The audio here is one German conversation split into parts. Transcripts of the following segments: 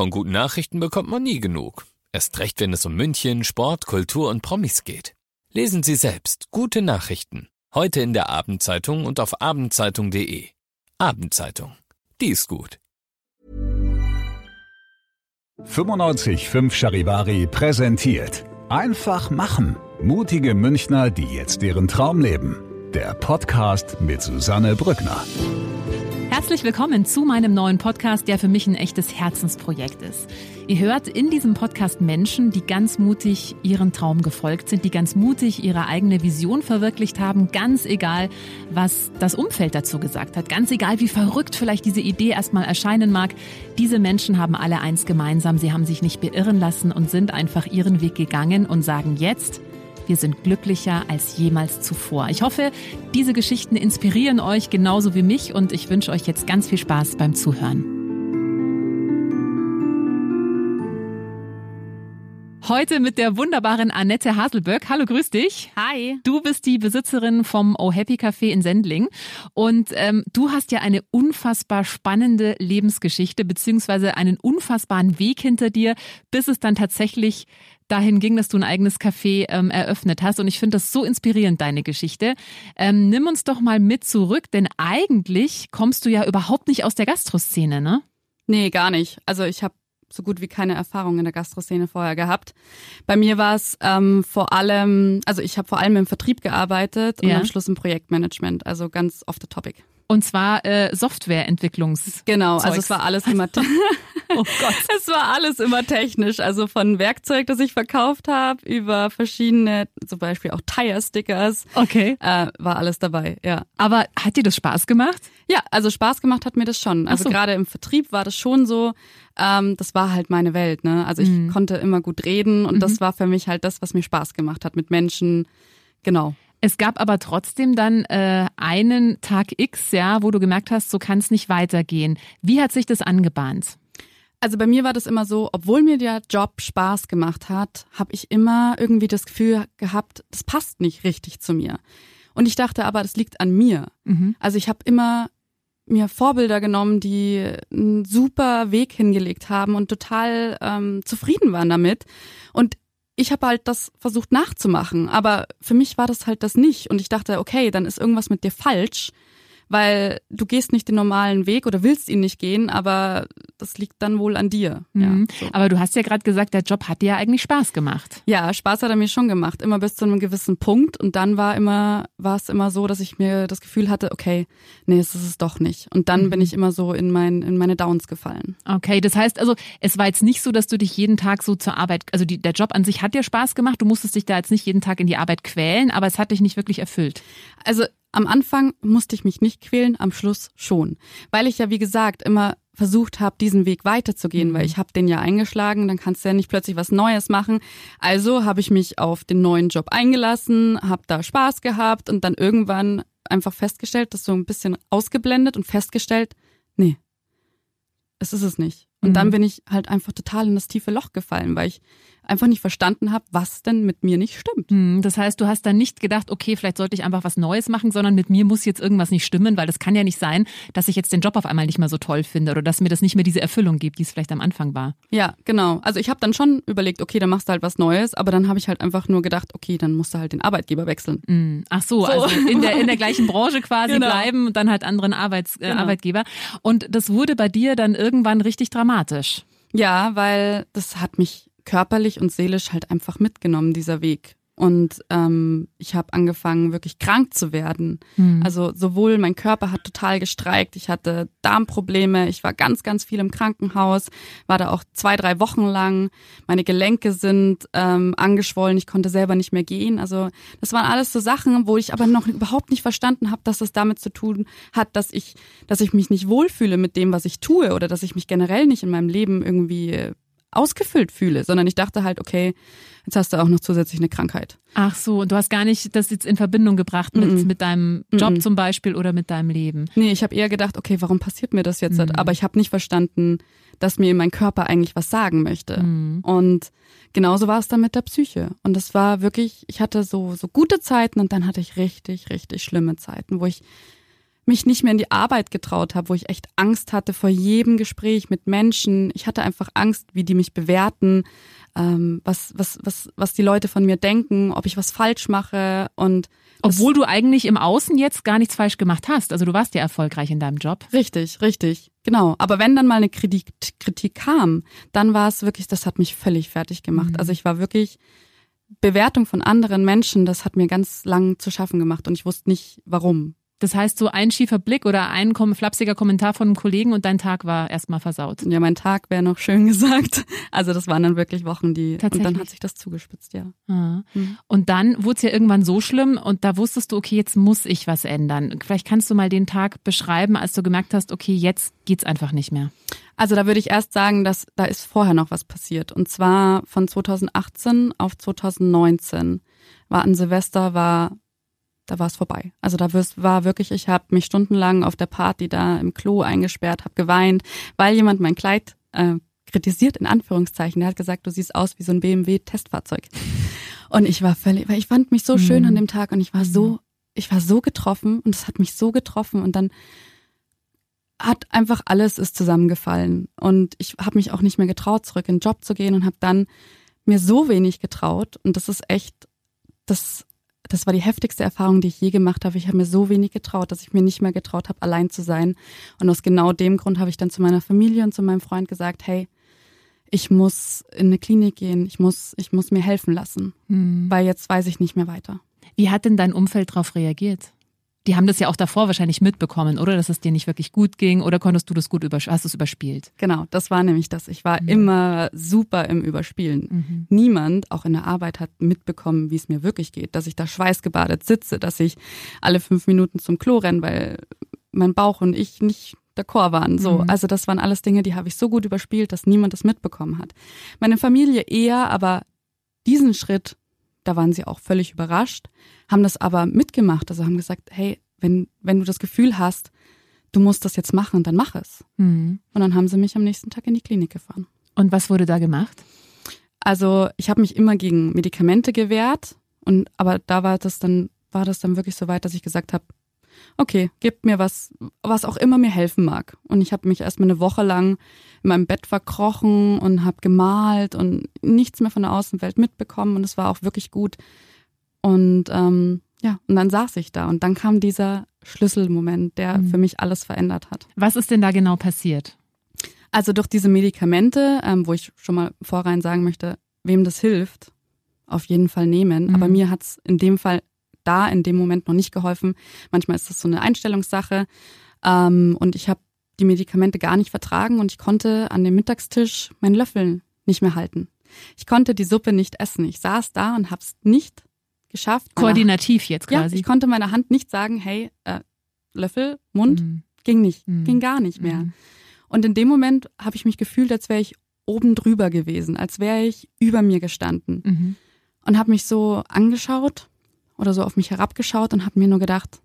Von guten Nachrichten bekommt man nie genug. Erst recht, wenn es um München, Sport, Kultur und Promis geht. Lesen Sie selbst gute Nachrichten. Heute in der Abendzeitung und auf abendzeitung.de. Abendzeitung. Die ist gut. 95.5 Charivari präsentiert. Einfach machen. Mutige Münchner, die jetzt ihren Traum leben. Der Podcast mit Susanne Brückner. Herzlich willkommen zu meinem neuen Podcast, der für mich ein echtes Herzensprojekt ist. Ihr hört in diesem Podcast Menschen, die ganz mutig ihren Traum gefolgt sind, die ganz mutig ihre eigene Vision verwirklicht haben, ganz egal, was das Umfeld dazu gesagt hat, ganz egal, wie verrückt vielleicht diese Idee erstmal erscheinen mag. Diese Menschen haben alle eins gemeinsam, sie haben sich nicht beirren lassen und sind einfach ihren Weg gegangen und sagen jetzt, wir sind glücklicher als jemals zuvor. Ich hoffe, diese Geschichten inspirieren euch genauso wie mich und ich wünsche euch jetzt ganz viel Spaß beim Zuhören. Heute mit der wunderbaren Annette Haselböck. Hallo, grüß dich. Hi. Du bist die Besitzerin vom Oh Happy Café in Sendling und ähm, du hast ja eine unfassbar spannende Lebensgeschichte beziehungsweise einen unfassbaren Weg hinter dir, bis es dann tatsächlich dahin ging, dass du ein eigenes Café ähm, eröffnet hast. Und ich finde das so inspirierend, deine Geschichte. Ähm, nimm uns doch mal mit zurück, denn eigentlich kommst du ja überhaupt nicht aus der Gastroszene, ne? Nee, gar nicht. Also ich habe so gut wie keine Erfahrung in der Gastroszene vorher gehabt. Bei mir war es ähm, vor allem, also ich habe vor allem im Vertrieb gearbeitet und Ja. am Schluss im Projektmanagement, also ganz off the topic. Und zwar äh, Softwareentwicklungs. Genau, Zeugs. also es war alles immer Oh Gott. es war alles immer technisch, also von Werkzeug, das ich verkauft habe, über verschiedene, zum Beispiel auch Tire-Stickers, Okay. äh, war alles dabei, ja. Aber hat dir das Spaß gemacht? Ja, also Spaß gemacht hat mir das schon. Also so. gerade im Vertrieb war das schon so, ähm, das war halt meine Welt. Ne? Also ich Mhm. konnte immer gut reden und das war für mich halt das, was mir Spaß gemacht hat mit Menschen. Genau. Es gab aber trotzdem dann äh, einen Tag X, ja, wo du gemerkt hast, so kann es nicht weitergehen. Wie hat sich das angebahnt? Also bei mir war das immer so, obwohl mir der Job Spaß gemacht hat, habe ich immer irgendwie das Gefühl gehabt, das passt nicht richtig zu mir. Und ich dachte aber, das liegt an mir. Mhm. Also ich habe immer mir Vorbilder genommen, die einen super Weg hingelegt haben und total ähm, zufrieden waren damit. Und ich habe halt das versucht nachzumachen, aber für mich war das halt das nicht. Und ich dachte, okay, dann ist irgendwas mit dir falsch, weil du gehst nicht den normalen Weg oder willst ihn nicht gehen, aber das liegt dann wohl an dir. Mhm. Ja, so. Aber du hast ja gerade gesagt, der Job hat dir ja eigentlich Spaß gemacht. Ja, Spaß hat er mir schon gemacht, immer bis zu einem gewissen Punkt. Und dann war immer, war es immer so, dass ich mir das Gefühl hatte, okay, nee, es ist es doch nicht. Und dann bin ich immer so in mein, in meine Downs gefallen. Okay, das heißt also, es war jetzt nicht so, dass du dich jeden Tag so zur Arbeit, also die, der Job an sich hat dir Spaß gemacht, du musstest dich da jetzt nicht jeden Tag in die Arbeit quälen, aber es hat dich nicht wirklich erfüllt. Also am Anfang musste ich mich nicht quälen, am Schluss schon. Weil ich ja, wie gesagt, immer versucht habe, diesen Weg weiterzugehen, weil ich habe den ja eingeschlagen, dann kannst du ja nicht plötzlich was Neues machen. Also habe ich mich auf den neuen Job eingelassen, habe da Spaß gehabt und dann irgendwann einfach festgestellt, das so ein bisschen ausgeblendet und festgestellt, nee, es ist es nicht. Und Mhm. dann bin ich halt einfach total in das tiefe Loch gefallen, weil ich einfach nicht verstanden habe, was denn mit mir nicht stimmt. Hm, Das heißt, du hast dann nicht gedacht, okay, vielleicht sollte ich einfach was Neues machen, sondern mit mir muss jetzt irgendwas nicht stimmen, weil das kann ja nicht sein, dass ich jetzt den Job auf einmal nicht mehr so toll finde oder dass mir das nicht mehr diese Erfüllung gibt, die es vielleicht am Anfang war. Ja, genau. Also ich habe dann schon überlegt, okay, dann machst du halt was Neues, aber dann habe ich halt einfach nur gedacht, okay, dann musst du halt den Arbeitgeber wechseln. Hm, Ach so, also in der, in der gleichen Branche quasi Genau. bleiben und dann halt anderen Arbeits, äh, Genau. Arbeitgeber. Und das wurde bei dir dann irgendwann richtig dramatisch. Ja, weil das hat mich körperlich und seelisch halt einfach mitgenommen, dieser Weg. Und ähm, ich habe angefangen, wirklich krank zu werden. Also sowohl mein Körper hat total gestreikt, ich hatte Darmprobleme, ich war ganz, ganz viel im Krankenhaus, war da auch zwei, drei Wochen lang. Meine Gelenke sind ähm, angeschwollen, ich konnte selber nicht mehr gehen. Also das waren alles so Sachen, wo ich aber noch überhaupt nicht verstanden habe, dass das damit zu tun hat, dass ich, dass ich mich nicht wohlfühle mit dem, was ich tue oder dass ich mich generell nicht in meinem Leben irgendwie ausgefüllt fühle, sondern ich dachte halt, okay, jetzt hast du auch noch zusätzlich eine Krankheit. Ach so, und du hast gar nicht das jetzt in Verbindung gebracht mit, Mhm. mit deinem Job zum Beispiel oder mit deinem Leben. Nee, ich habe eher gedacht, okay, warum passiert mir das jetzt? Mhm. Aber ich habe nicht verstanden, dass mir mein Körper eigentlich was sagen möchte. Mhm. Und genauso war es dann mit der Psyche. Und das war wirklich, ich hatte so, so gute Zeiten und dann hatte ich richtig, richtig schlimme Zeiten, wo ich mich nicht mehr in die Arbeit getraut habe, wo ich echt Angst hatte vor jedem Gespräch mit Menschen. Ich hatte einfach Angst, wie die mich bewerten, ähm, was, was, was, was die Leute von mir denken, ob ich was falsch mache und obwohl du eigentlich im Außen jetzt gar nichts falsch gemacht hast. Also du warst ja erfolgreich in deinem Job. Richtig, richtig. Genau. Aber wenn dann mal eine Kritik, Kritik kam, dann war es wirklich, das hat mich völlig fertig gemacht. Mhm. Also ich war wirklich, Bewertung von anderen Menschen, das hat mir ganz lang zu schaffen gemacht und ich wusste nicht warum. Das heißt, so ein schiefer Blick oder ein flapsiger Kommentar von einem Kollegen und dein Tag war erstmal versaut. Ja, mein Tag wäre noch schön gesagt. Also das waren dann wirklich Wochen, die und dann hat sich das zugespitzt, ja. Ah. Mhm. Und dann wurde es ja irgendwann so schlimm und da wusstest du, okay, jetzt muss ich was ändern. Vielleicht kannst du mal den Tag beschreiben, als du gemerkt hast, okay, jetzt geht's einfach nicht mehr. Also da würde ich erst sagen, dass da ist vorher noch was passiert. Und zwar von 2018 auf 2019 war an Silvester war da war es vorbei. Also da war wirklich, ich habe mich stundenlang auf der Party da im Klo eingesperrt, habe geweint, weil jemand mein Kleid äh, kritisiert in Anführungszeichen. Der hat gesagt, du siehst aus wie so ein BMW Testfahrzeug. Und ich war völlig, weil ich fand mich so schön mhm. an dem Tag und ich war so, ich war so getroffen und es hat mich so getroffen und dann hat einfach alles ist zusammengefallen und ich habe mich auch nicht mehr getraut, zurück in den Job zu gehen und habe dann mir so wenig getraut und das ist echt, das das war die heftigste Erfahrung, die ich je gemacht habe. Ich habe mir so wenig getraut, dass ich mir nicht mehr getraut habe, allein zu sein. Und aus genau dem Grund habe ich dann zu meiner Familie und zu meinem Freund gesagt, hey, ich muss in eine Klinik gehen, ich muss, ich muss mir helfen lassen, mhm. weil jetzt weiß ich nicht mehr weiter. Wie hat denn dein Umfeld darauf reagiert? Die haben das ja auch davor wahrscheinlich mitbekommen, oder? Dass es dir nicht wirklich gut ging oder konntest du das gut über, hast du es überspielt? Genau, das war nämlich das. Ich war mhm. immer super im Überspielen. Mhm. Niemand, auch in der Arbeit, hat mitbekommen, wie es mir wirklich geht, dass ich da schweißgebadet sitze, dass ich alle fünf Minuten zum Klo renne, weil mein Bauch und ich nicht d'accord waren. So, mhm. also das waren alles Dinge, die habe ich so gut überspielt, dass niemand das mitbekommen hat. Meine Familie eher, aber diesen Schritt da waren sie auch völlig überrascht, haben das aber mitgemacht. Also haben gesagt, hey, wenn, wenn du das Gefühl hast, du musst das jetzt machen, dann mach es. Mhm. Und dann haben sie mich am nächsten Tag in die Klinik gefahren. Und was wurde da gemacht? Also ich habe mich immer gegen Medikamente gewehrt und aber da war das dann war das dann wirklich so weit, dass ich gesagt habe, okay, gebt mir was, was auch immer mir helfen mag. Und ich habe mich erstmal eine Woche lang in meinem Bett verkrochen und habe gemalt und nichts mehr von der Außenwelt mitbekommen. Und es war auch wirklich gut. Und ähm, ja, und dann saß ich da und dann kam dieser Schlüsselmoment, der mhm. für mich alles verändert hat. Was ist denn da genau passiert? Also durch diese Medikamente, ähm, wo ich schon mal vorrein sagen möchte, wem das hilft, auf jeden Fall nehmen. Mhm. Aber mir hat's in dem Fall da in dem Moment noch nicht geholfen. Manchmal ist das so eine Einstellungssache. Ähm, und ich habe die Medikamente gar nicht vertragen und ich konnte an dem Mittagstisch meinen Löffel nicht mehr halten. Ich konnte die Suppe nicht essen. Ich saß da und habe es nicht geschafft. Koordinativ jetzt quasi. Ja, ich konnte meiner Hand nicht sagen, hey, äh, Löffel, Mund, mhm. ging nicht, mhm. ging gar nicht mehr. Mhm. Und in dem Moment habe ich mich gefühlt, als wäre ich oben drüber gewesen, als wäre ich über mir gestanden mhm. und habe mich so angeschaut oder so auf mich herabgeschaut und habe mir nur gedacht,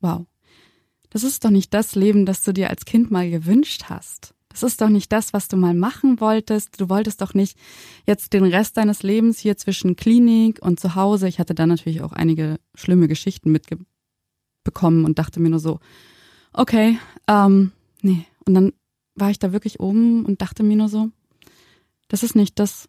wow, das ist doch nicht das Leben, das du dir als Kind mal gewünscht hast. Das ist doch nicht das, was du mal machen wolltest. Du wolltest doch nicht jetzt den Rest deines Lebens hier zwischen Klinik und zu Hause. Ich hatte da natürlich auch einige schlimme Geschichten mitbekommen und dachte mir nur so, okay, ähm, nee. Und dann war ich da wirklich oben und dachte mir nur so, das ist nicht das,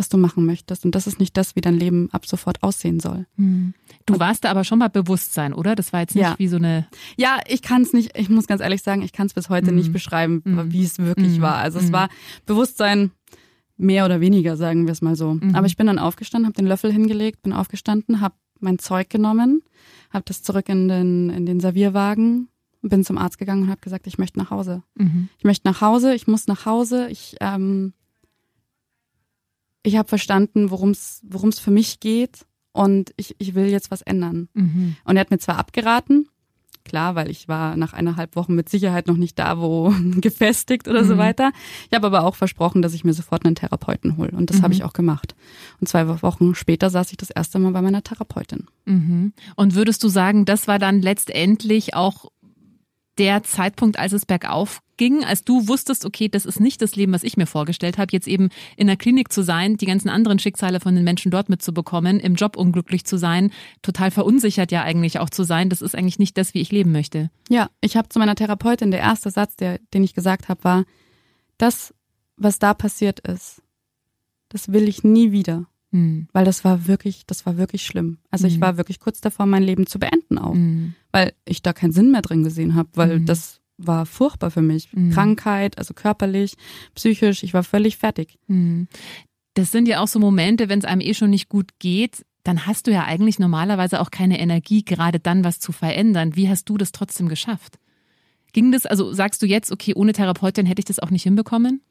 was du machen möchtest. Und das ist nicht das, wie dein Leben ab sofort aussehen soll. Hm. Du und, warst da aber schon mal Bewusstsein, oder? Das war jetzt nicht ja. wie so eine. Ja, ich kann es nicht, ich muss ganz ehrlich sagen, ich kann es bis heute hm. nicht beschreiben, hm. wie es wirklich hm. war. Also es hm. war Bewusstsein mehr oder weniger, sagen wir es mal so. Mhm. Aber ich bin dann aufgestanden, habe den Löffel hingelegt, bin aufgestanden, habe mein Zeug genommen, habe das zurück in den, in den Servierwagen bin zum Arzt gegangen und habe gesagt, ich möchte nach Hause. Mhm. Ich möchte nach Hause, ich muss nach Hause, ich ähm, ich habe verstanden, worum es für mich geht und ich, ich will jetzt was ändern. Mhm. Und er hat mir zwar abgeraten, klar, weil ich war nach eineinhalb Wochen mit Sicherheit noch nicht da, wo gefestigt oder mhm. so weiter. Ich habe aber auch versprochen, dass ich mir sofort einen Therapeuten hole und das mhm. habe ich auch gemacht. Und zwei Wochen später saß ich das erste Mal bei meiner Therapeutin. Mhm. Und würdest du sagen, das war dann letztendlich auch der Zeitpunkt, als es bergauf ging, als du wusstest, okay, das ist nicht das Leben, was ich mir vorgestellt habe, jetzt eben in der Klinik zu sein, die ganzen anderen Schicksale von den Menschen dort mitzubekommen, im Job unglücklich zu sein, total verunsichert ja eigentlich auch zu sein, das ist eigentlich nicht das, wie ich leben möchte. Ja, ich habe zu meiner Therapeutin, der erste Satz, der, den ich gesagt habe, war, das, was da passiert ist, das will ich nie wieder. Mhm. Weil das war wirklich, das war wirklich schlimm. Also mhm. ich war wirklich kurz davor, mein Leben zu beenden auch. Mhm. Weil ich da keinen Sinn mehr drin gesehen habe, weil mhm. das war furchtbar für mich. Mhm. Krankheit, also körperlich, psychisch, ich war völlig fertig. Mhm. Das sind ja auch so Momente, wenn es einem eh schon nicht gut geht, dann hast du ja eigentlich normalerweise auch keine Energie, gerade dann was zu verändern. Wie hast du das trotzdem geschafft? Ging das, also sagst du jetzt, okay, ohne Therapeutin hätte ich das auch nicht hinbekommen?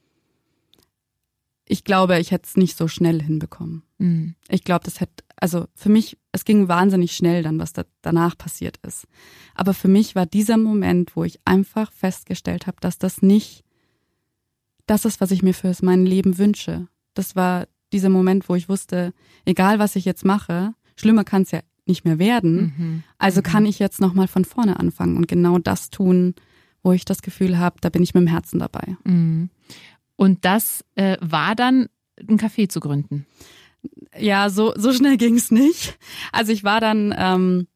ich glaube, ich hätte es nicht so schnell hinbekommen. Mhm. Ich glaube, das hätte, also für mich, es ging wahnsinnig schnell dann, was da danach passiert ist. Aber für mich war dieser Moment, wo ich einfach festgestellt habe, dass das nicht das ist, was ich mir für mein Leben wünsche. Das war dieser Moment, wo ich wusste, egal was ich jetzt mache, schlimmer kann es ja nicht mehr werden. Mhm. Also mhm. kann ich jetzt nochmal von vorne anfangen und genau das tun, wo ich das Gefühl habe, da bin ich mit dem Herzen dabei. Mhm. Und das äh, war dann ein Café zu gründen. Ja, so, so schnell ging es nicht. Also ich war dann ähm,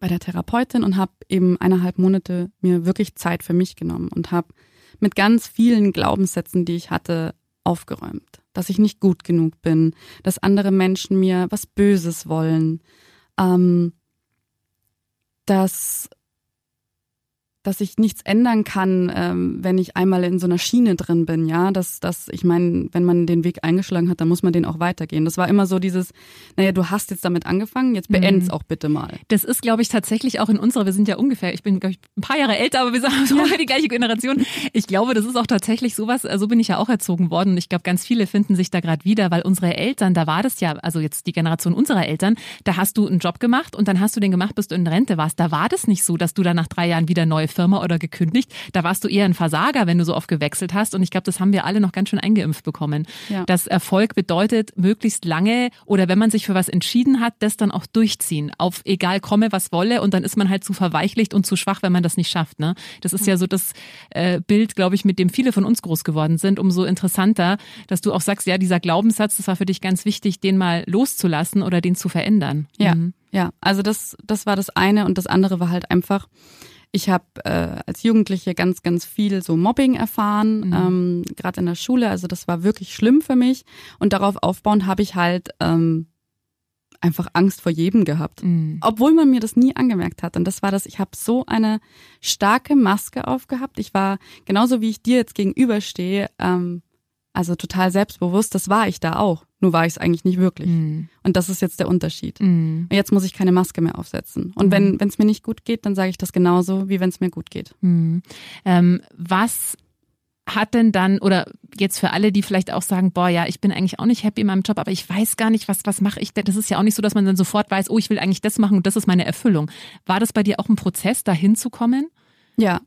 bei der Therapeutin und habe eben eineinhalb Monate mir wirklich Zeit für mich genommen und habe mit ganz vielen Glaubenssätzen, die ich hatte, aufgeräumt. Dass ich nicht gut genug bin, dass andere Menschen mir was Böses wollen, ähm, dass dass ich nichts ändern kann, ähm, wenn ich einmal in so einer Schiene drin bin, ja, dass, dass ich meine, wenn man den Weg eingeschlagen hat, dann muss man den auch weitergehen. Das war immer so dieses, naja, du hast jetzt damit angefangen, jetzt beend's mhm. auch bitte mal. Das ist, glaube ich, tatsächlich auch in unserer, wir sind ja ungefähr, ich bin, glaube ich, ein paar Jahre älter, aber wir sind so ja. die gleiche Generation. Ich glaube, das ist auch tatsächlich sowas, so also bin ich ja auch erzogen worden und ich glaube, ganz viele finden sich da gerade wieder, weil unsere Eltern, da war das ja, also jetzt die Generation unserer Eltern, da hast du einen Job gemacht und dann hast du den gemacht, bis du in Rente warst. Da war das nicht so, dass du dann nach drei Jahren wieder neue Firma oder gekündigt. Da warst du eher ein Versager, wenn du so oft gewechselt hast. Und ich glaube, das haben wir alle noch ganz schön eingeimpft bekommen. Ja. Dass Erfolg bedeutet, möglichst lange oder wenn man sich für was entschieden hat, das dann auch durchziehen. Auf egal komme, was wolle. Und dann ist man halt zu verweichlicht und zu schwach, wenn man das nicht schafft. Ne? Das ist ja so das äh, Bild, glaube ich, mit dem viele von uns groß geworden sind. Umso interessanter, dass du auch sagst, ja, dieser Glaubenssatz, das war für dich ganz wichtig, den mal loszulassen oder den zu verändern. Ja. Mhm. Ja, also das, das war das eine und das andere war halt einfach, ich habe äh, als Jugendliche ganz, ganz viel so Mobbing erfahren, mhm. ähm, gerade in der Schule. Also das war wirklich schlimm für mich. Und darauf aufbauend habe ich halt ähm, einfach Angst vor jedem gehabt, mhm. obwohl man mir das nie angemerkt hat. Und das war das, ich habe so eine starke Maske aufgehabt. Ich war genauso wie ich dir jetzt gegenüberstehe, ähm, also total selbstbewusst, das war ich da auch. Nur war ich es eigentlich nicht wirklich. Mm. Und das ist jetzt der Unterschied. Mm. Und jetzt muss ich keine Maske mehr aufsetzen. Und mm. wenn es mir nicht gut geht, dann sage ich das genauso, wie wenn es mir gut geht. Mm. Ähm, was hat denn dann, oder jetzt für alle, die vielleicht auch sagen, boah, ja, ich bin eigentlich auch nicht happy in meinem Job, aber ich weiß gar nicht, was, was mache ich denn? Das ist ja auch nicht so, dass man dann sofort weiß, oh, ich will eigentlich das machen und das ist meine Erfüllung. War das bei dir auch ein Prozess, dahin zu kommen? Ja,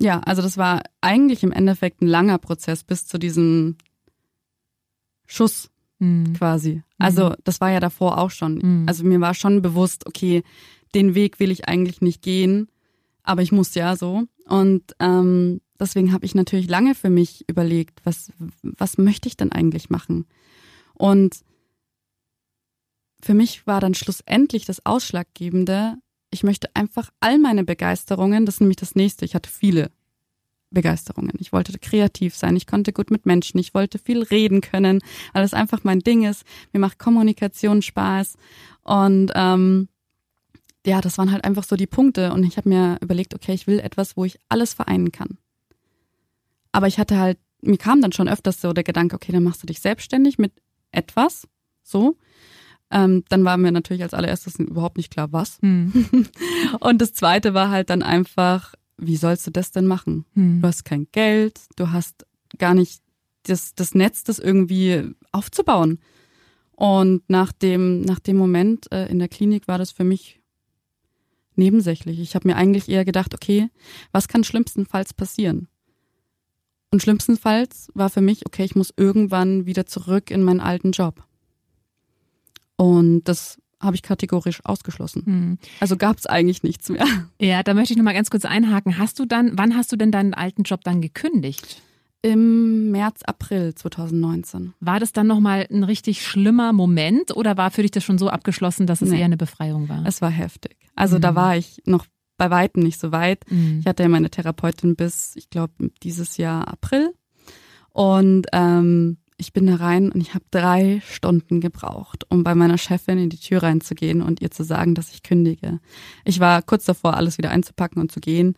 ja, also das war eigentlich im Endeffekt ein langer Prozess bis zu diesem Schuss mhm. quasi. Also das war ja davor auch schon. Mhm. Also mir war schon bewusst, okay, den Weg will ich eigentlich nicht gehen, aber ich muss ja so. Und ähm, deswegen habe ich natürlich lange für mich überlegt, was, was möchte ich denn eigentlich machen? Und für mich war dann schlussendlich das Ausschlaggebende, ich möchte einfach all meine Begeisterungen, das ist nämlich das nächste, ich hatte viele Begeisterungen. Ich wollte kreativ sein, ich konnte gut mit Menschen, ich wollte viel reden können, weil das einfach mein Ding ist. Mir macht Kommunikation Spaß und ähm, ja, das waren halt einfach so die Punkte und ich habe mir überlegt, okay, ich will etwas, wo ich alles vereinen kann. Aber ich hatte halt, mir kam dann schon öfters so der Gedanke, okay, dann machst du dich selbstständig mit etwas, so. Ähm, dann war mir natürlich als allererstes überhaupt nicht klar, was. Hm. und das zweite war halt dann einfach, wie sollst du das denn machen? Hm. Du hast kein Geld, du hast gar nicht das, das Netz, das irgendwie aufzubauen. Und nach dem, nach dem Moment äh, in der Klinik war das für mich nebensächlich. Ich habe mir eigentlich eher gedacht, okay, was kann schlimmstenfalls passieren? Und schlimmstenfalls war für mich, okay, ich muss irgendwann wieder zurück in meinen alten Job. Und das habe ich kategorisch ausgeschlossen. Hm. Also gab es eigentlich nichts mehr. Ja, da möchte ich nochmal ganz kurz einhaken. Hast du dann, wann hast du denn deinen alten Job dann gekündigt? Im März, April 2019. War das dann nochmal ein richtig schlimmer Moment oder war für dich das schon so abgeschlossen, dass es nee. eher eine Befreiung war? Es war heftig. Also mhm. da war ich noch bei weitem nicht so weit. Mhm. Ich hatte ja meine Therapeutin bis, ich glaube, dieses Jahr April. Und ähm, ich bin da rein und ich habe drei Stunden gebraucht, um bei meiner Chefin in die Tür reinzugehen und ihr zu sagen, dass ich kündige. Ich war kurz davor, alles wieder einzupacken und zu gehen.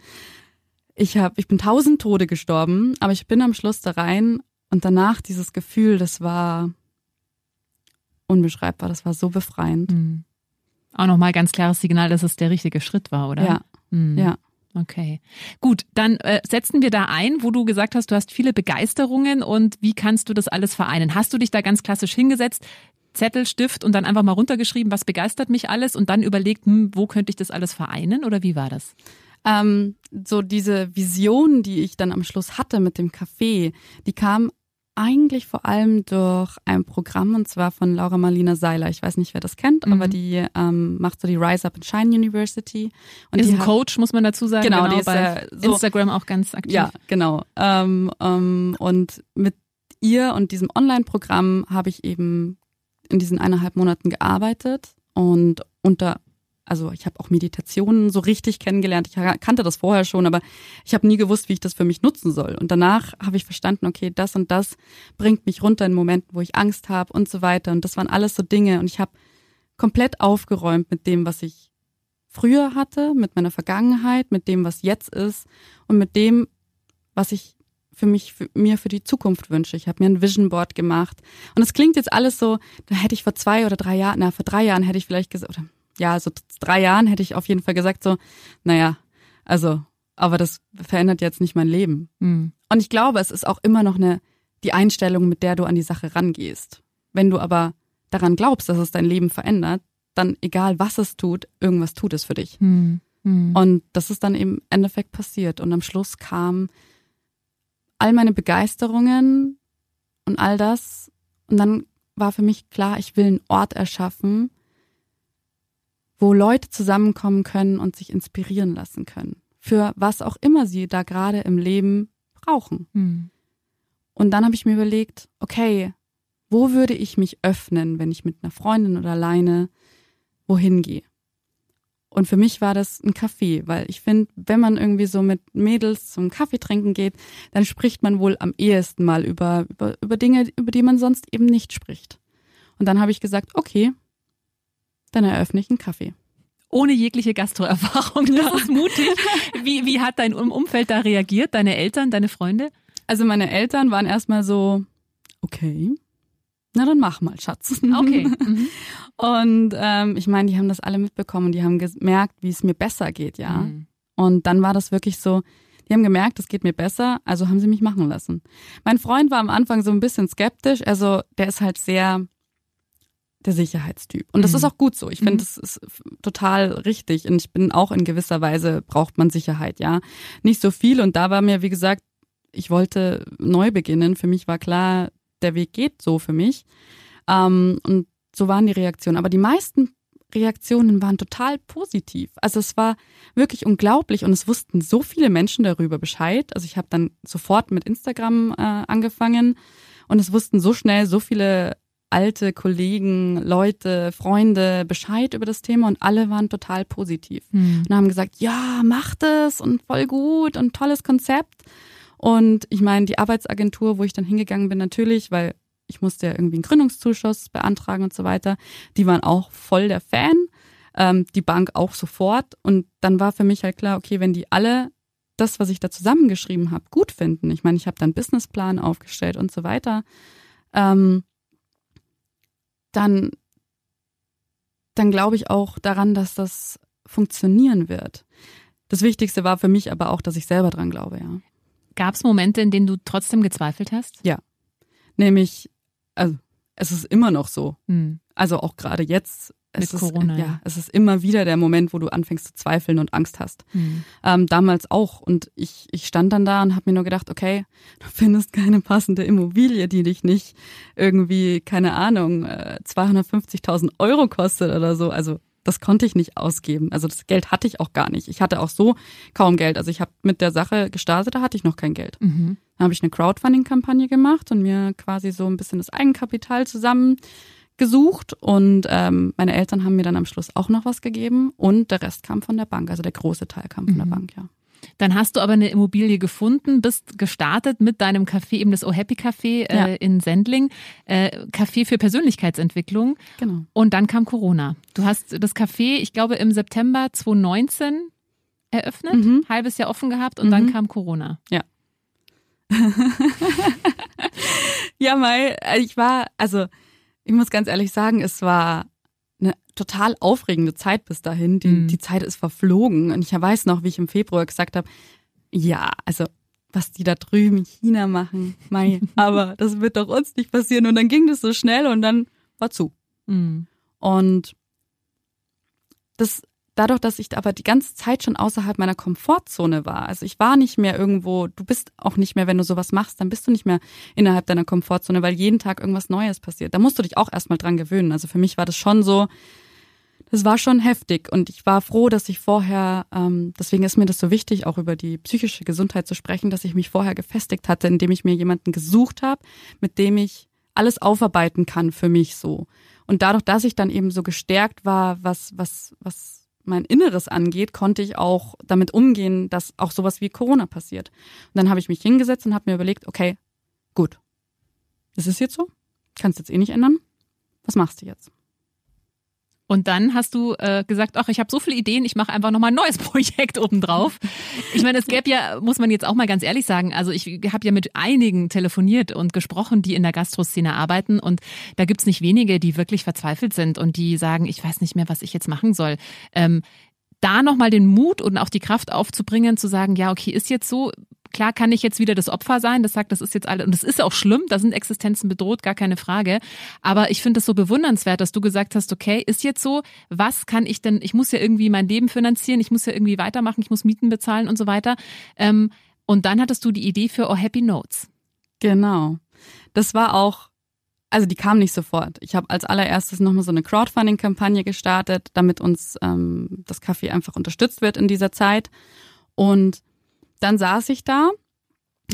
Ich habe, ich bin tausend Tode gestorben, aber ich bin am Schluss da rein und danach dieses Gefühl, das war unbeschreibbar, das war so befreiend. Mhm. Auch nochmal ganz klares Signal, dass es der richtige Schritt war, oder? Ja. Mhm. Ja. Okay. Gut, dann äh, setzen wir da ein, wo du gesagt hast, du hast viele Begeisterungen und wie kannst du das alles vereinen? Hast du dich da ganz klassisch hingesetzt, Zettel, Stift und dann einfach mal runtergeschrieben, was begeistert mich alles und dann überlegt, hm, wo könnte ich das alles vereinen oder wie war das? Ähm, so diese Vision, die ich dann am Schluss hatte mit dem Café, die kam eigentlich vor allem durch ein Programm und zwar von Laura Marlina Seiler. Ich weiß nicht, wer das kennt, mhm. aber die ähm, macht so die Rise Up and Shine University. Und ist ein hat, Coach, muss man dazu sagen. Genau, genau die ist bei so, Instagram auch ganz aktiv. Ja, genau. Ähm, ähm, und mit ihr und diesem Online-Programm habe ich eben in diesen eineinhalb Monaten gearbeitet und unter also ich habe auch Meditationen so richtig kennengelernt. Ich kannte das vorher schon, aber ich habe nie gewusst, wie ich das für mich nutzen soll. Und danach habe ich verstanden, okay, das und das bringt mich runter in Momenten, wo ich Angst habe und so weiter. Und das waren alles so Dinge. Und ich habe komplett aufgeräumt mit dem, was ich früher hatte, mit meiner Vergangenheit, mit dem, was jetzt ist und mit dem, was ich für mich, für, mir für die Zukunft wünsche. Ich habe mir ein Vision Board gemacht. Und es klingt jetzt alles so, da hätte ich vor zwei oder drei Jahren, na, vor drei Jahren hätte ich vielleicht gesagt, oder ja, so drei Jahren hätte ich auf jeden Fall gesagt, so, naja, also, aber das verändert jetzt nicht mein Leben. Mhm. Und ich glaube, es ist auch immer noch eine, die Einstellung, mit der du an die Sache rangehst. Wenn du aber daran glaubst, dass es dein Leben verändert, dann egal was es tut, irgendwas tut es für dich. Mhm. Mhm. Und das ist dann im Endeffekt passiert. Und am Schluss kam all meine Begeisterungen und all das. Und dann war für mich klar, ich will einen Ort erschaffen, wo Leute zusammenkommen können und sich inspirieren lassen können. Für was auch immer sie da gerade im Leben brauchen. Hm. Und dann habe ich mir überlegt, okay, wo würde ich mich öffnen, wenn ich mit einer Freundin oder alleine wohin gehe? Und für mich war das ein Kaffee, weil ich finde, wenn man irgendwie so mit Mädels zum Kaffee trinken geht, dann spricht man wohl am ehesten mal über, über, über Dinge, über die man sonst eben nicht spricht. Und dann habe ich gesagt, okay, dann eröffne ich einen Kaffee. Ohne jegliche Gastroerfahrung. Das ja. ist mutig. Wie, wie hat dein Umfeld da reagiert? Deine Eltern, deine Freunde? Also meine Eltern waren erstmal so, okay, na dann mach mal, Schatz. Okay. Mhm. Und ähm, ich meine, die haben das alle mitbekommen die haben gemerkt, wie es mir besser geht, ja. Mhm. Und dann war das wirklich so, die haben gemerkt, es geht mir besser, also haben sie mich machen lassen. Mein Freund war am Anfang so ein bisschen skeptisch, also der ist halt sehr der Sicherheitstyp. Und das mhm. ist auch gut so. Ich finde, mhm. das ist total richtig. Und ich bin auch in gewisser Weise braucht man Sicherheit, ja. Nicht so viel. Und da war mir, wie gesagt, ich wollte neu beginnen. Für mich war klar, der Weg geht so für mich. Ähm, und so waren die Reaktionen. Aber die meisten Reaktionen waren total positiv. Also es war wirklich unglaublich und es wussten so viele Menschen darüber Bescheid. Also ich habe dann sofort mit Instagram äh, angefangen und es wussten so schnell so viele alte Kollegen, Leute, Freunde Bescheid über das Thema und alle waren total positiv mhm. und haben gesagt, ja, macht es und voll gut und tolles Konzept. Und ich meine, die Arbeitsagentur, wo ich dann hingegangen bin, natürlich, weil ich musste ja irgendwie einen Gründungszuschuss beantragen und so weiter, die waren auch voll der Fan, ähm, die Bank auch sofort. Und dann war für mich halt klar, okay, wenn die alle das, was ich da zusammengeschrieben habe, gut finden. Ich meine, ich habe dann einen Businessplan aufgestellt und so weiter. Ähm, dann, dann glaube ich auch daran, dass das funktionieren wird. Das Wichtigste war für mich aber auch, dass ich selber dran glaube, ja. Gab es Momente, in denen du trotzdem gezweifelt hast? Ja. Nämlich, also es ist immer noch so. Mhm. Also auch gerade jetzt es Mit ist, Corona, ja, ja. es ist immer wieder der Moment, wo du anfängst zu zweifeln und Angst hast. Hm. Ähm, damals auch. Und ich, ich stand dann da und habe mir nur gedacht, okay, du findest keine passende Immobilie, die dich nicht irgendwie, keine Ahnung, äh, 250.000 Euro kostet oder so. Also das konnte ich nicht ausgeben. Also das Geld hatte ich auch gar nicht. Ich hatte auch so kaum Geld. Also ich habe mit der Sache gestartet, da hatte ich noch kein Geld. Mhm. Dann habe ich eine Crowdfunding-Kampagne gemacht und mir quasi so ein bisschen das Eigenkapital zusammen gesucht und ähm, meine Eltern haben mir dann am Schluss auch noch was gegeben und der Rest kam von der Bank, also der große Teil kam von der Mhm. Bank, ja. Dann hast du aber eine Immobilie gefunden, bist gestartet mit deinem Café, eben das Oh Happy Café äh, Ja. in Sendling, äh, Café für Persönlichkeitsentwicklung. Genau. Und dann kam Corona. Du hast das Café, ich glaube, im September 2019 eröffnet, Mhm. halbes Jahr offen gehabt und dann Mhm. kam Corona. Ja, Mai, ich war, also ich muss ganz ehrlich sagen, es war eine total aufregende Zeit bis dahin. Die, Mhm. die Zeit ist verflogen und ich weiß noch, wie ich im Februar gesagt habe, ja, also was die da drüben in China machen, Mai, aber das wird doch uns nicht passieren. Und dann ging das so schnell und dann war zu. Mhm. Und das, dadurch, dass ich aber die ganze Zeit schon außerhalb meiner Komfortzone war, also ich war nicht mehr irgendwo, du bist auch nicht mehr, wenn du sowas machst, dann bist du nicht mehr innerhalb deiner Komfortzone, weil jeden Tag irgendwas Neues passiert. Da musst du dich auch erstmal dran gewöhnen. Also für mich war das schon so, das war schon heftig und ich war froh, dass ich vorher, ähm, deswegen ist mir das so wichtig, auch über die psychische Gesundheit zu sprechen, dass ich mich vorher gefestigt hatte, indem ich mir jemanden gesucht habe, mit dem ich alles aufarbeiten kann für mich so. Und dadurch, dass ich dann eben so gestärkt war, was, was, was mein Inneres angeht, konnte ich auch damit umgehen, dass auch sowas wie Corona passiert. Und dann habe ich mich hingesetzt und habe mir überlegt, okay, gut, ist jetzt so, kannst jetzt eh nicht ändern. Was machst du jetzt? Und dann hast du äh, gesagt, ach, ich habe so viele Ideen, ich mache einfach nochmal ein neues Projekt obendrauf. Ich meine, es gäbe ja, muss man jetzt auch mal ganz ehrlich sagen, also ich habe ja mit einigen telefoniert und gesprochen, die in der Gastroszene arbeiten und da gibt's nicht wenige, die wirklich verzweifelt sind und die sagen, ich weiß nicht mehr, was ich jetzt machen soll. Ähm, da nochmal den Mut und auch die Kraft aufzubringen, zu sagen, ja, okay, ist jetzt so, klar kann ich jetzt wieder das Opfer sein, das sagt, das ist jetzt alle, und das ist auch schlimm, da sind Existenzen bedroht, gar keine Frage. Aber ich finde es so bewundernswert, dass du gesagt hast, okay, ist jetzt so, was kann ich denn, ich muss ja irgendwie mein Leben finanzieren, ich muss ja irgendwie weitermachen, ich muss Mieten bezahlen und so weiter. Ähm, und dann hattest du die Idee für Oh Happy Notes. Genau. Das war auch, also die kam nicht sofort. Ich habe als allererstes nochmal so eine Crowdfunding-Kampagne gestartet, damit uns ähm, das Café einfach unterstützt wird in dieser Zeit. Und dann saß ich da,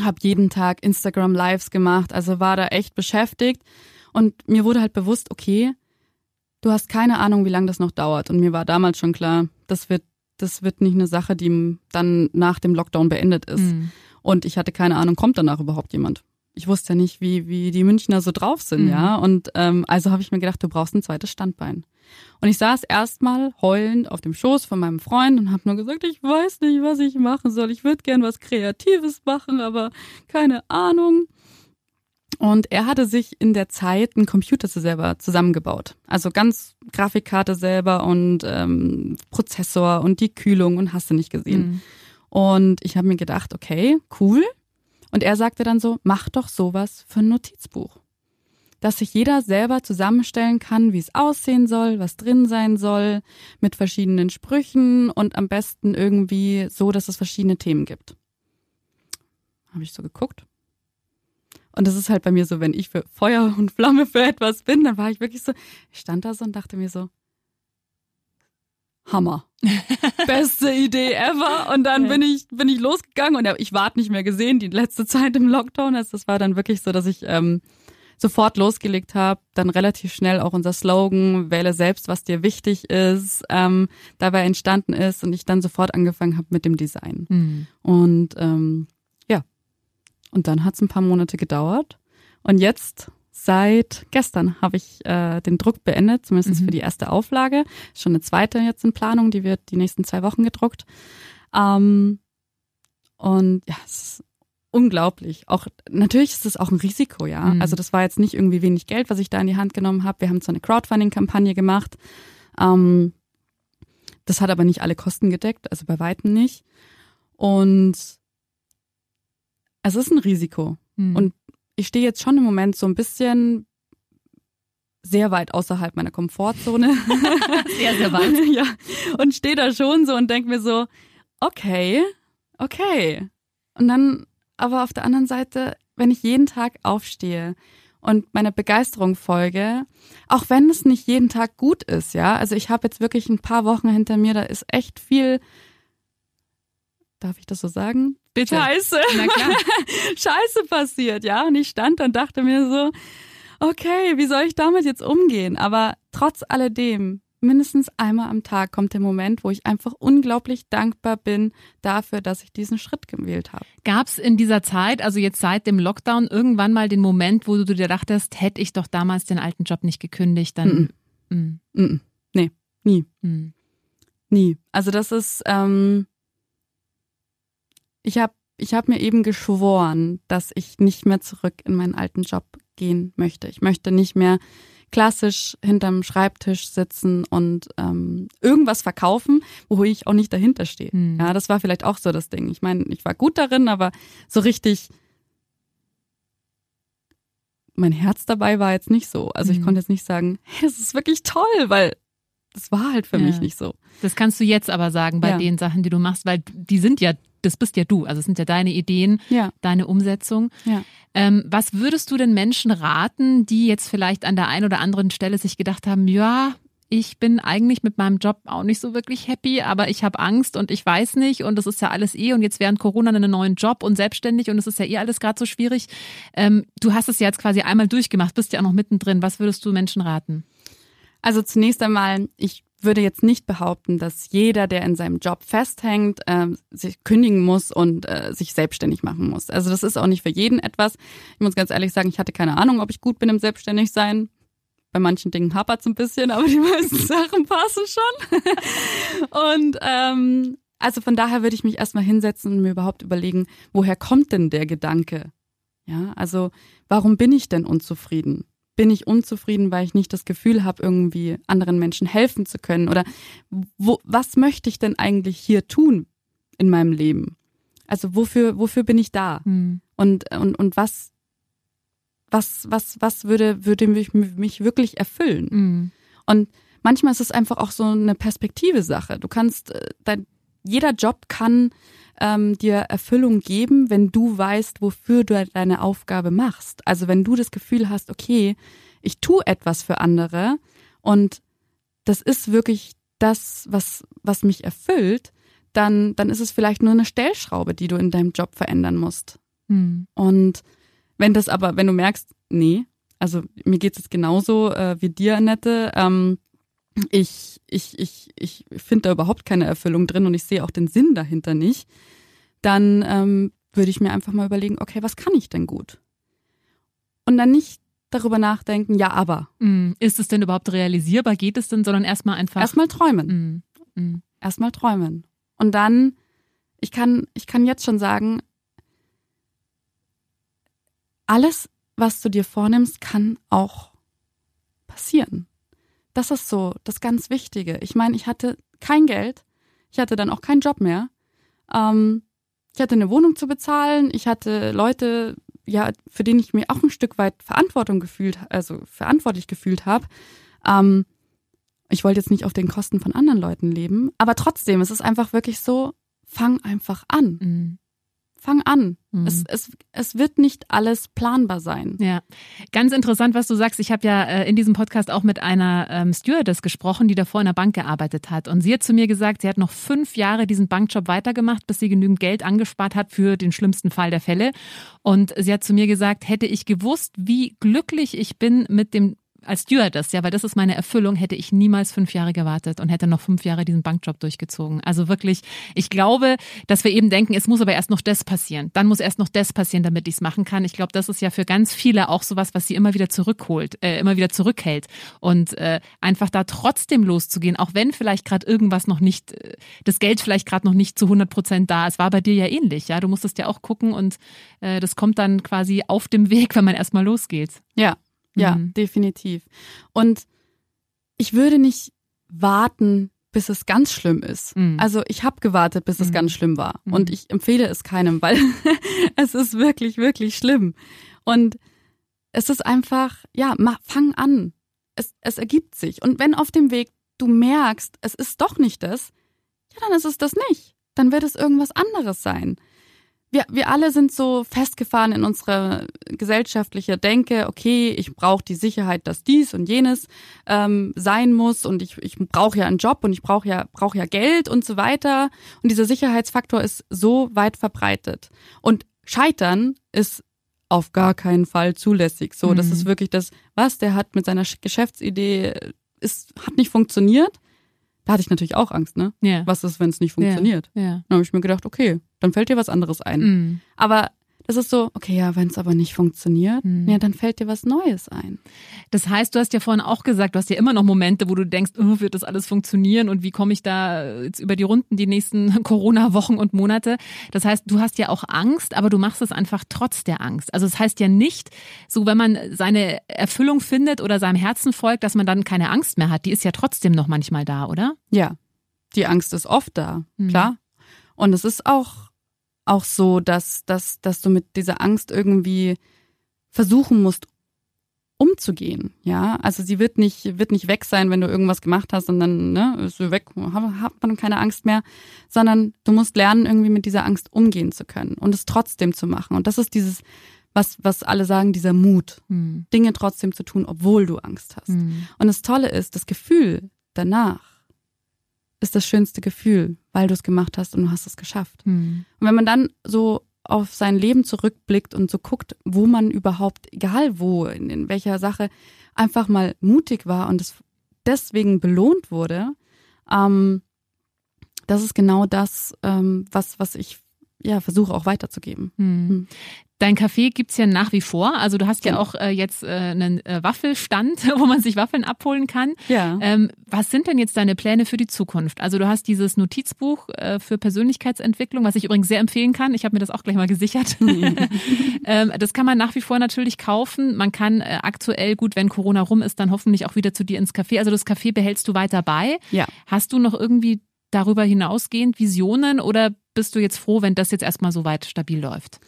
habe jeden Tag Instagram-Lives gemacht, also war da echt beschäftigt. Und mir wurde halt bewusst, okay, du hast keine Ahnung, wie lange das noch dauert. Und mir war damals schon klar, das wird, das wird nicht eine Sache, die dann nach dem Lockdown beendet ist. Mhm. Und ich hatte keine Ahnung, kommt danach überhaupt jemand? Ich wusste ja nicht, wie, wie die Münchner so drauf sind, Mhm. ja. Und ähm, also habe ich mir gedacht, du brauchst ein zweites Standbein. Und ich saß erstmal heulend auf dem Schoß von meinem Freund und habe nur gesagt, ich weiß nicht, was ich machen soll. Ich würde gern was Kreatives machen, aber keine Ahnung. Und er hatte sich in der Zeit einen Computer selber zusammengebaut. Also ganz Grafikkarte selber und ähm, Prozessor und die Kühlung und hast du nicht gesehen. Mhm. Und ich habe mir gedacht, okay, cool. Und er sagte dann so, mach doch sowas für ein Notizbuch. Dass sich jeder selber zusammenstellen kann, wie es aussehen soll, was drin sein soll, mit verschiedenen Sprüchen und am besten irgendwie so, dass es verschiedene Themen gibt. Habe ich so geguckt. Und das ist halt bei mir so, wenn ich für Feuer und Flamme für etwas bin, dann war ich wirklich so, ich stand da so und dachte mir so, Hammer. Beste Idee ever. Und dann bin ich, bin ich losgegangen und ich ward nicht mehr gesehen, die letzte Zeit im Lockdown. Also das war dann wirklich so, dass ich ähm, sofort losgelegt habe, dann relativ schnell auch unser Slogan, wähle selbst, was dir wichtig ist, ähm, dabei entstanden ist und ich dann sofort angefangen habe mit dem Design. Mhm. Und ähm, ja, und dann hat es ein paar Monate gedauert. Und jetzt, seit gestern, habe ich äh, den Druck beendet, zumindest Mhm. für die erste Auflage. Ist Schon eine zweite jetzt in Planung, die wird die nächsten zwei Wochen gedruckt. Ähm, und ja, es ist unglaublich. Auch natürlich ist es auch ein Risiko, ja. Mhm. Also das war jetzt nicht irgendwie wenig Geld, was ich da in die Hand genommen habe. Wir haben zwar eine Crowdfunding-Kampagne gemacht. Ähm, das hat aber nicht alle Kosten gedeckt, also bei weitem nicht. Und es ist ein Risiko. Mhm. Und ich stehe jetzt schon im Moment so ein bisschen sehr weit außerhalb meiner Komfortzone. sehr, sehr weit. ja. Und stehe da schon so und denke mir so, okay, okay. Und dann aber auf der anderen Seite, wenn ich jeden Tag aufstehe und meiner Begeisterung folge, auch wenn es nicht jeden Tag gut ist, ja. Also ich habe jetzt wirklich ein paar Wochen hinter mir, da ist echt viel, darf ich das so sagen? Bitte. Scheiße. Na klar. Scheiße passiert, ja. Und ich stand und dachte mir so, okay, wie soll ich damit jetzt umgehen? Aber trotz alledem mindestens einmal am Tag kommt der Moment, wo ich einfach unglaublich dankbar bin dafür, dass ich diesen Schritt gewählt habe. Gab es in dieser Zeit, also jetzt seit dem Lockdown, irgendwann mal den Moment, wo du dir dachtest, hätte ich doch damals den alten Job nicht gekündigt, dann. Mm -mm. Mm nee, nie. Mm. Nie. Also das ist, ähm, ich habe ich hab mir eben geschworen, dass ich nicht mehr zurück in meinen alten Job gehen möchte. Ich möchte nicht mehr klassisch hinterm Schreibtisch sitzen und ähm, irgendwas verkaufen, wo ich auch nicht dahinter stehe. Mhm. Ja, das war vielleicht auch so das Ding. Ich meine, ich war gut darin, aber so richtig mein Herz dabei war jetzt nicht so. Also ich Mhm. konnte jetzt nicht sagen, hey, das ist wirklich toll, weil das war halt für Ja. mich nicht so. Das kannst du jetzt aber sagen bei Ja. den Sachen, die du machst, weil die sind ja, das bist ja du. Also es sind ja deine Ideen, Ja, deine Umsetzung. ja. Ähm, was würdest du den Menschen raten, die jetzt vielleicht an der einen oder anderen Stelle sich gedacht haben, ja, ich bin eigentlich mit meinem Job auch nicht so wirklich happy, aber ich habe Angst und ich weiß nicht und das ist ja alles eh und jetzt während Corona einen neuen Job und selbstständig und es ist ja eh alles gerade so schwierig. Ähm, du hast es ja jetzt quasi einmal durchgemacht, bist ja auch noch mittendrin. Was würdest du Menschen raten? Also zunächst einmal, ich würde jetzt nicht behaupten, dass jeder, der in seinem Job festhängt, äh, sich kündigen muss und äh, sich selbstständig machen muss. Also das ist auch nicht für jeden etwas. Ich muss ganz ehrlich sagen, ich hatte keine Ahnung, ob ich gut bin im Selbstständigsein. Bei manchen Dingen hapert es ein bisschen, aber die meisten Sachen passen schon. und ähm, also von daher würde ich mich erstmal hinsetzen und mir überhaupt überlegen, woher kommt denn der Gedanke? Ja, also warum bin ich denn unzufrieden? Bin ich unzufrieden, weil ich nicht das Gefühl habe, irgendwie anderen Menschen helfen zu können? Oder wo, was möchte ich denn eigentlich hier tun in meinem Leben? Also wofür, wofür bin ich da? Hm. Und, und, und was, was, was, was würde, würde mich, mich wirklich erfüllen? Hm. Und manchmal ist es einfach auch so eine Perspektive-Sache. Du kannst, äh, dein, jeder Job kann ähm, dir Erfüllung geben, wenn du weißt, wofür du deine Aufgabe machst. Also wenn du das Gefühl hast, okay, ich tue etwas für andere und das ist wirklich das, was, was mich erfüllt, dann, dann ist es vielleicht nur eine Stellschraube, die du in deinem Job verändern musst. Hm. Und wenn das aber, wenn du merkst, nee, also mir geht es jetzt genauso äh, wie dir, Annette, ähm, ich, ich, ich, ich finde da überhaupt keine Erfüllung drin und ich sehe auch den Sinn dahinter nicht, dann ähm, würde ich mir einfach mal überlegen, okay, was kann ich denn gut? Und dann nicht darüber nachdenken, ja, aber. Hm. Ist es denn überhaupt realisierbar? Geht es denn, sondern erstmal einfach. Erstmal träumen. Hm. Hm. Erstmal träumen. Und dann, ich kann, ich kann jetzt schon sagen, alles, was du dir vornimmst, kann auch passieren. Das ist so das ganz Wichtige. Ich meine, ich hatte kein Geld, ich hatte dann auch keinen Job mehr. Ähm, ich hatte eine Wohnung zu bezahlen, ich hatte Leute, ja, für denen ich mir auch ein Stück weit Verantwortung gefühlt, also verantwortlich gefühlt habe. Ähm, ich wollte jetzt nicht auf den Kosten von anderen Leuten leben, aber trotzdem, es ist einfach wirklich so, fang einfach an. Hm. Fang an. Mhm. Es, es, es wird nicht alles planbar sein. Ja, ganz interessant, was du sagst. Ich habe ja äh, in diesem Podcast auch mit einer ähm, Stewardess gesprochen, die davor in der Bank gearbeitet hat. Und sie hat zu mir gesagt, sie hat noch fünf Jahre diesen Bankjob weitergemacht, bis sie genügend Geld angespart hat für den schlimmsten Fall der Fälle. Und sie hat zu mir gesagt, hätte ich gewusst, wie glücklich ich bin mit dem als Stewardess, ja, weil das ist meine Erfüllung, hätte ich niemals fünf Jahre gewartet und hätte noch fünf Jahre diesen Bankjob durchgezogen. Also wirklich, ich glaube, dass wir eben denken, es muss aber erst noch das passieren. Dann muss erst noch das passieren, damit ich es machen kann. Ich glaube, das ist ja für ganz viele auch sowas, was sie immer wieder zurückholt, äh, immer wieder zurückhält. Und äh, einfach da trotzdem loszugehen, auch wenn vielleicht gerade irgendwas noch nicht, äh, das Geld vielleicht gerade noch nicht zu 100 Prozent da ist. War bei dir ja ähnlich, ja. Du musstest ja auch gucken und äh, das kommt dann quasi auf dem Weg, wenn man erstmal losgeht. Ja, ja, Mhm. definitiv. Und ich würde nicht warten, bis es ganz schlimm ist. Mhm. Also ich habe gewartet, bis es Mhm. ganz schlimm war. Mhm. Und ich empfehle es keinem, weil es ist wirklich, wirklich schlimm. Und es ist einfach, ja, mach, fang an. es, es ergibt sich. Und wenn auf dem Weg du merkst, es ist doch nicht das, ja, dann ist es das nicht. Dann wird es irgendwas anderes sein wir, wir alle sind so festgefahren in unserer gesellschaftliche Denke, okay, ich brauche die Sicherheit, dass dies und jenes ähm, sein muss und ich, ich brauche ja einen Job und ich brauche ja, brauch ja Geld und so weiter. Und dieser Sicherheitsfaktor ist so weit verbreitet. Und Scheitern ist auf gar keinen Fall zulässig. So, mhm. das ist wirklich das, was der hat mit seiner Geschäftsidee, ist, hat nicht funktioniert. Da hatte ich natürlich auch Angst, ne? Ja. Was ist, wenn es nicht funktioniert? Ja. Dann habe ich mir gedacht, okay, dann fällt dir was anderes ein. Mhm. Aber ist so, okay, ja, wenn es aber nicht funktioniert, mhm. ja, dann fällt dir was Neues ein. Das heißt, du hast ja vorhin auch gesagt, du hast ja immer noch Momente, wo du denkst, oh, wird das alles funktionieren und wie komme ich da jetzt über die Runden die nächsten Corona-Wochen und Monate? Das heißt, du hast ja auch Angst, aber du machst es einfach trotz der Angst. Also es das heißt ja nicht, so wenn man seine Erfüllung findet oder seinem Herzen folgt, dass man dann keine Angst mehr hat. Die ist ja trotzdem noch manchmal da, oder? Ja, die Angst ist oft da, mhm. klar. Und es ist auch auch so, dass, dass, dass du mit dieser Angst irgendwie versuchen musst, umzugehen. Ja, also sie wird nicht, wird nicht weg sein, wenn du irgendwas gemacht hast und dann ne, ist sie weg, hat man keine Angst mehr, sondern du musst lernen, irgendwie mit dieser Angst umgehen zu können und es trotzdem zu machen. Und das ist dieses, was, was alle sagen, dieser Mut, mhm. Dinge trotzdem zu tun, obwohl du Angst hast. Mhm. Und das Tolle ist, das Gefühl danach ist das schönste Gefühl, weil du es gemacht hast und du hast es geschafft. Mhm. Und wenn man dann so auf sein Leben zurückblickt und so guckt, wo man überhaupt, egal wo, in, in welcher Sache, einfach mal mutig war und es deswegen belohnt wurde, ähm, das ist genau das, ähm, was, was ich ja, versuche auch weiterzugeben. Mhm. Dein Café gibt's ja nach wie vor. Also du hast ja auch äh, jetzt äh, einen äh, Waffelstand, wo man sich Waffeln abholen kann. Ja. Ähm, was sind denn jetzt deine Pläne für die Zukunft? Also du hast dieses Notizbuch äh, für Persönlichkeitsentwicklung, was ich übrigens sehr empfehlen kann. Ich habe mir das auch gleich mal gesichert. ähm, das kann man nach wie vor natürlich kaufen. Man kann äh, aktuell, gut, wenn Corona rum ist, dann hoffentlich auch wieder zu dir ins Café. Also das Café behältst du weiter bei. Ja. Hast du noch irgendwie darüber hinausgehend Visionen oder bist du jetzt froh, wenn das jetzt erstmal so weit stabil läuft?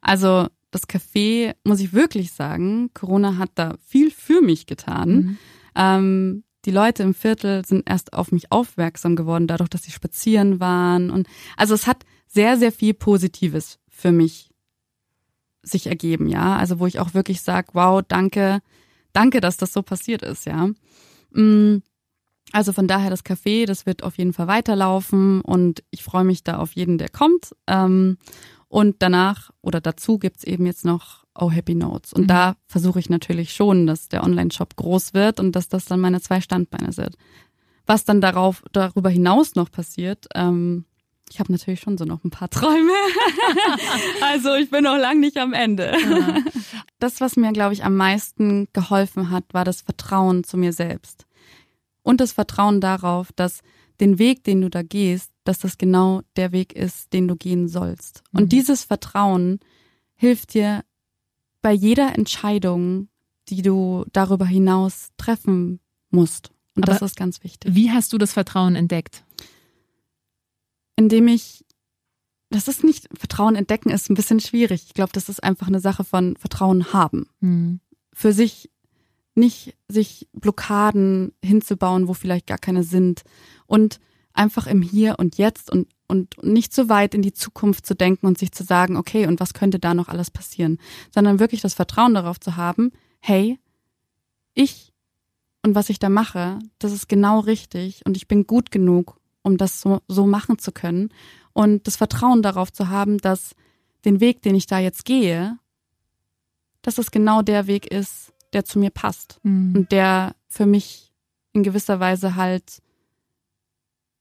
Also das Café, muss ich wirklich sagen, Corona hat da viel für mich getan. Mhm. Ähm, die Leute im Viertel sind erst auf mich aufmerksam geworden, dadurch, dass sie spazieren waren. Und also es hat sehr, sehr viel Positives für mich sich ergeben, ja. Also wo ich auch wirklich sage, wow, danke, danke, dass das so passiert ist, ja. Mm, also von daher das Café, das wird auf jeden Fall weiterlaufen und ich freue mich da auf jeden, der kommt. Ähm, und danach oder dazu gibt's eben jetzt noch Oh Happy Notes. Und mhm. da versuche ich natürlich schon, dass der Online-Shop groß wird und dass das dann meine zwei Standbeine sind. Was dann darauf, darüber hinaus noch passiert, ähm, ich habe natürlich schon so noch ein paar Träume. also ich bin noch lang nicht am Ende. Ja. Das, was mir, glaube ich, am meisten geholfen hat, war das Vertrauen zu mir selbst. Und das Vertrauen darauf, dass den Weg, den du da gehst, dass das genau der Weg ist, den du gehen sollst. Mhm. Und dieses Vertrauen hilft dir bei jeder Entscheidung, die du darüber hinaus treffen musst. Und Aber das ist ganz wichtig. Wie hast du das Vertrauen entdeckt? Indem ich, das ist nicht, Vertrauen entdecken ist ein bisschen schwierig. Ich glaube, das ist einfach eine Sache von Vertrauen haben. Mhm. Für sich nicht sich Blockaden hinzubauen, wo vielleicht gar keine sind. Und einfach im Hier und Jetzt und und nicht so weit in die Zukunft zu denken und sich zu sagen, okay, und was könnte da noch alles passieren, sondern wirklich das Vertrauen darauf zu haben, hey, ich und was ich da mache, das ist genau richtig und ich bin gut genug, um das so, so machen zu können. Und das Vertrauen darauf zu haben, dass den Weg, den ich da jetzt gehe, dass es genau der Weg ist, der zu mir passt mhm. und der für mich in gewisser Weise halt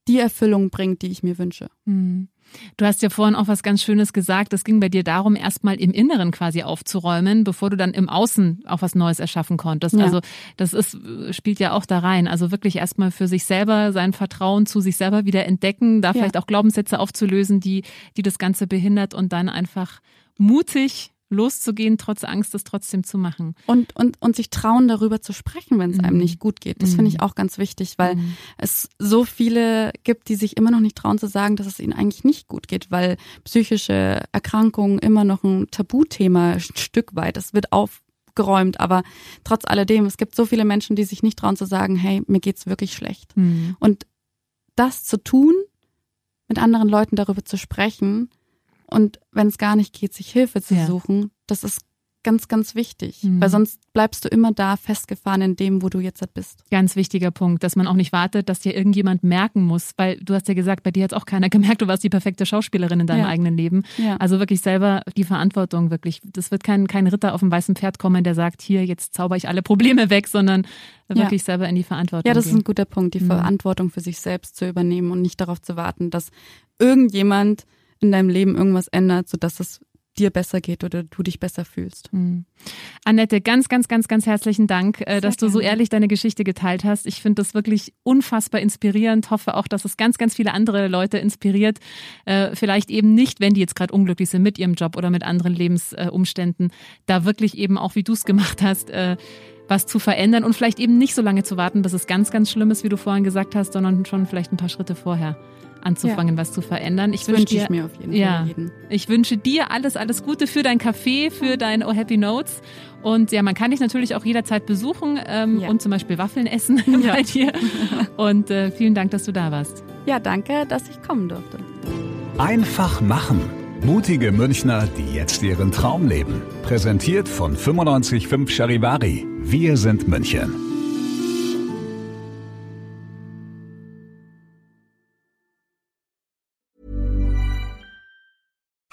die Erfüllung bringt, die ich mir wünsche. Mhm. Du hast ja vorhin auch was ganz Schönes gesagt. Es ging bei dir darum, erstmal im Inneren quasi aufzuräumen, bevor du dann im Außen auch was Neues erschaffen konntest. Ja. Also das ist, spielt ja auch da rein. Also wirklich erstmal für sich selber sein Vertrauen zu sich selber wieder entdecken, da ja. vielleicht auch Glaubenssätze aufzulösen, die, die das Ganze behindert und dann einfach mutig loszugehen, trotz Angst, es trotzdem zu machen. Und, und, und sich trauen, darüber zu sprechen, wenn es mhm. einem nicht gut geht. Das mhm. finde ich auch ganz wichtig, weil mhm. es so viele gibt, die sich immer noch nicht trauen zu sagen, dass es ihnen eigentlich nicht gut geht, weil psychische Erkrankungen immer noch ein Tabuthema ein Stück weit. Es wird auf aufgeräumt, aber trotz alledem, es gibt so viele Menschen, die sich nicht trauen zu sagen, hey, mir geht's wirklich schlecht. Mhm. Und das zu tun, mit anderen Leuten darüber zu sprechen und wenn es gar nicht geht, sich Hilfe zu ja. suchen, das ist ganz, ganz wichtig, mhm. weil sonst bleibst du immer da festgefahren in dem, wo du jetzt bist. Ganz wichtiger Punkt, dass man auch nicht wartet, dass dir irgendjemand merken muss, weil du hast ja gesagt, bei dir hat auch keiner gemerkt, du warst die perfekte Schauspielerin in deinem ja. eigenen Leben. Ja. Also wirklich selber die Verantwortung, wirklich. Das wird kein, kein Ritter auf dem weißen Pferd kommen, der sagt, hier, jetzt zauber ich alle Probleme weg, sondern wirklich ja. selber in die Verantwortung. Ja, das gehen. ist ein guter Punkt, die mhm. Verantwortung für sich selbst zu übernehmen und nicht darauf zu warten, dass irgendjemand in deinem Leben irgendwas ändert, sodass es dir besser geht oder du dich besser fühlst. Mhm. Annette, ganz, ganz, ganz, ganz herzlichen Dank, äh, dass gerne. du so ehrlich deine Geschichte geteilt hast. Ich finde das wirklich unfassbar inspirierend. Hoffe auch, dass es ganz, ganz viele andere Leute inspiriert. Äh, vielleicht eben nicht, wenn die jetzt gerade unglücklich sind mit ihrem Job oder mit anderen Lebensumständen, da wirklich eben auch, wie du es gemacht hast, äh, was zu verändern und vielleicht eben nicht so lange zu warten, bis es ganz, ganz schlimm ist, wie du vorhin gesagt hast, sondern schon vielleicht ein paar Schritte vorher anzufangen, ja. was zu verändern. Ich wünsche ich mir auf jeden ja, Fall. Ich wünsche dir alles, alles Gute für dein Café, für dein Oh Happy Notes. Und ja, man kann dich natürlich auch jederzeit besuchen ähm, ja. und zum Beispiel Waffeln essen ja. bei dir. Und äh, vielen Dank, dass du da warst. Ja, danke, dass ich kommen durfte. Einfach machen. Mutige Münchner, die jetzt ihren Traum leben. Präsentiert von 955 Charivari. Wir sind München.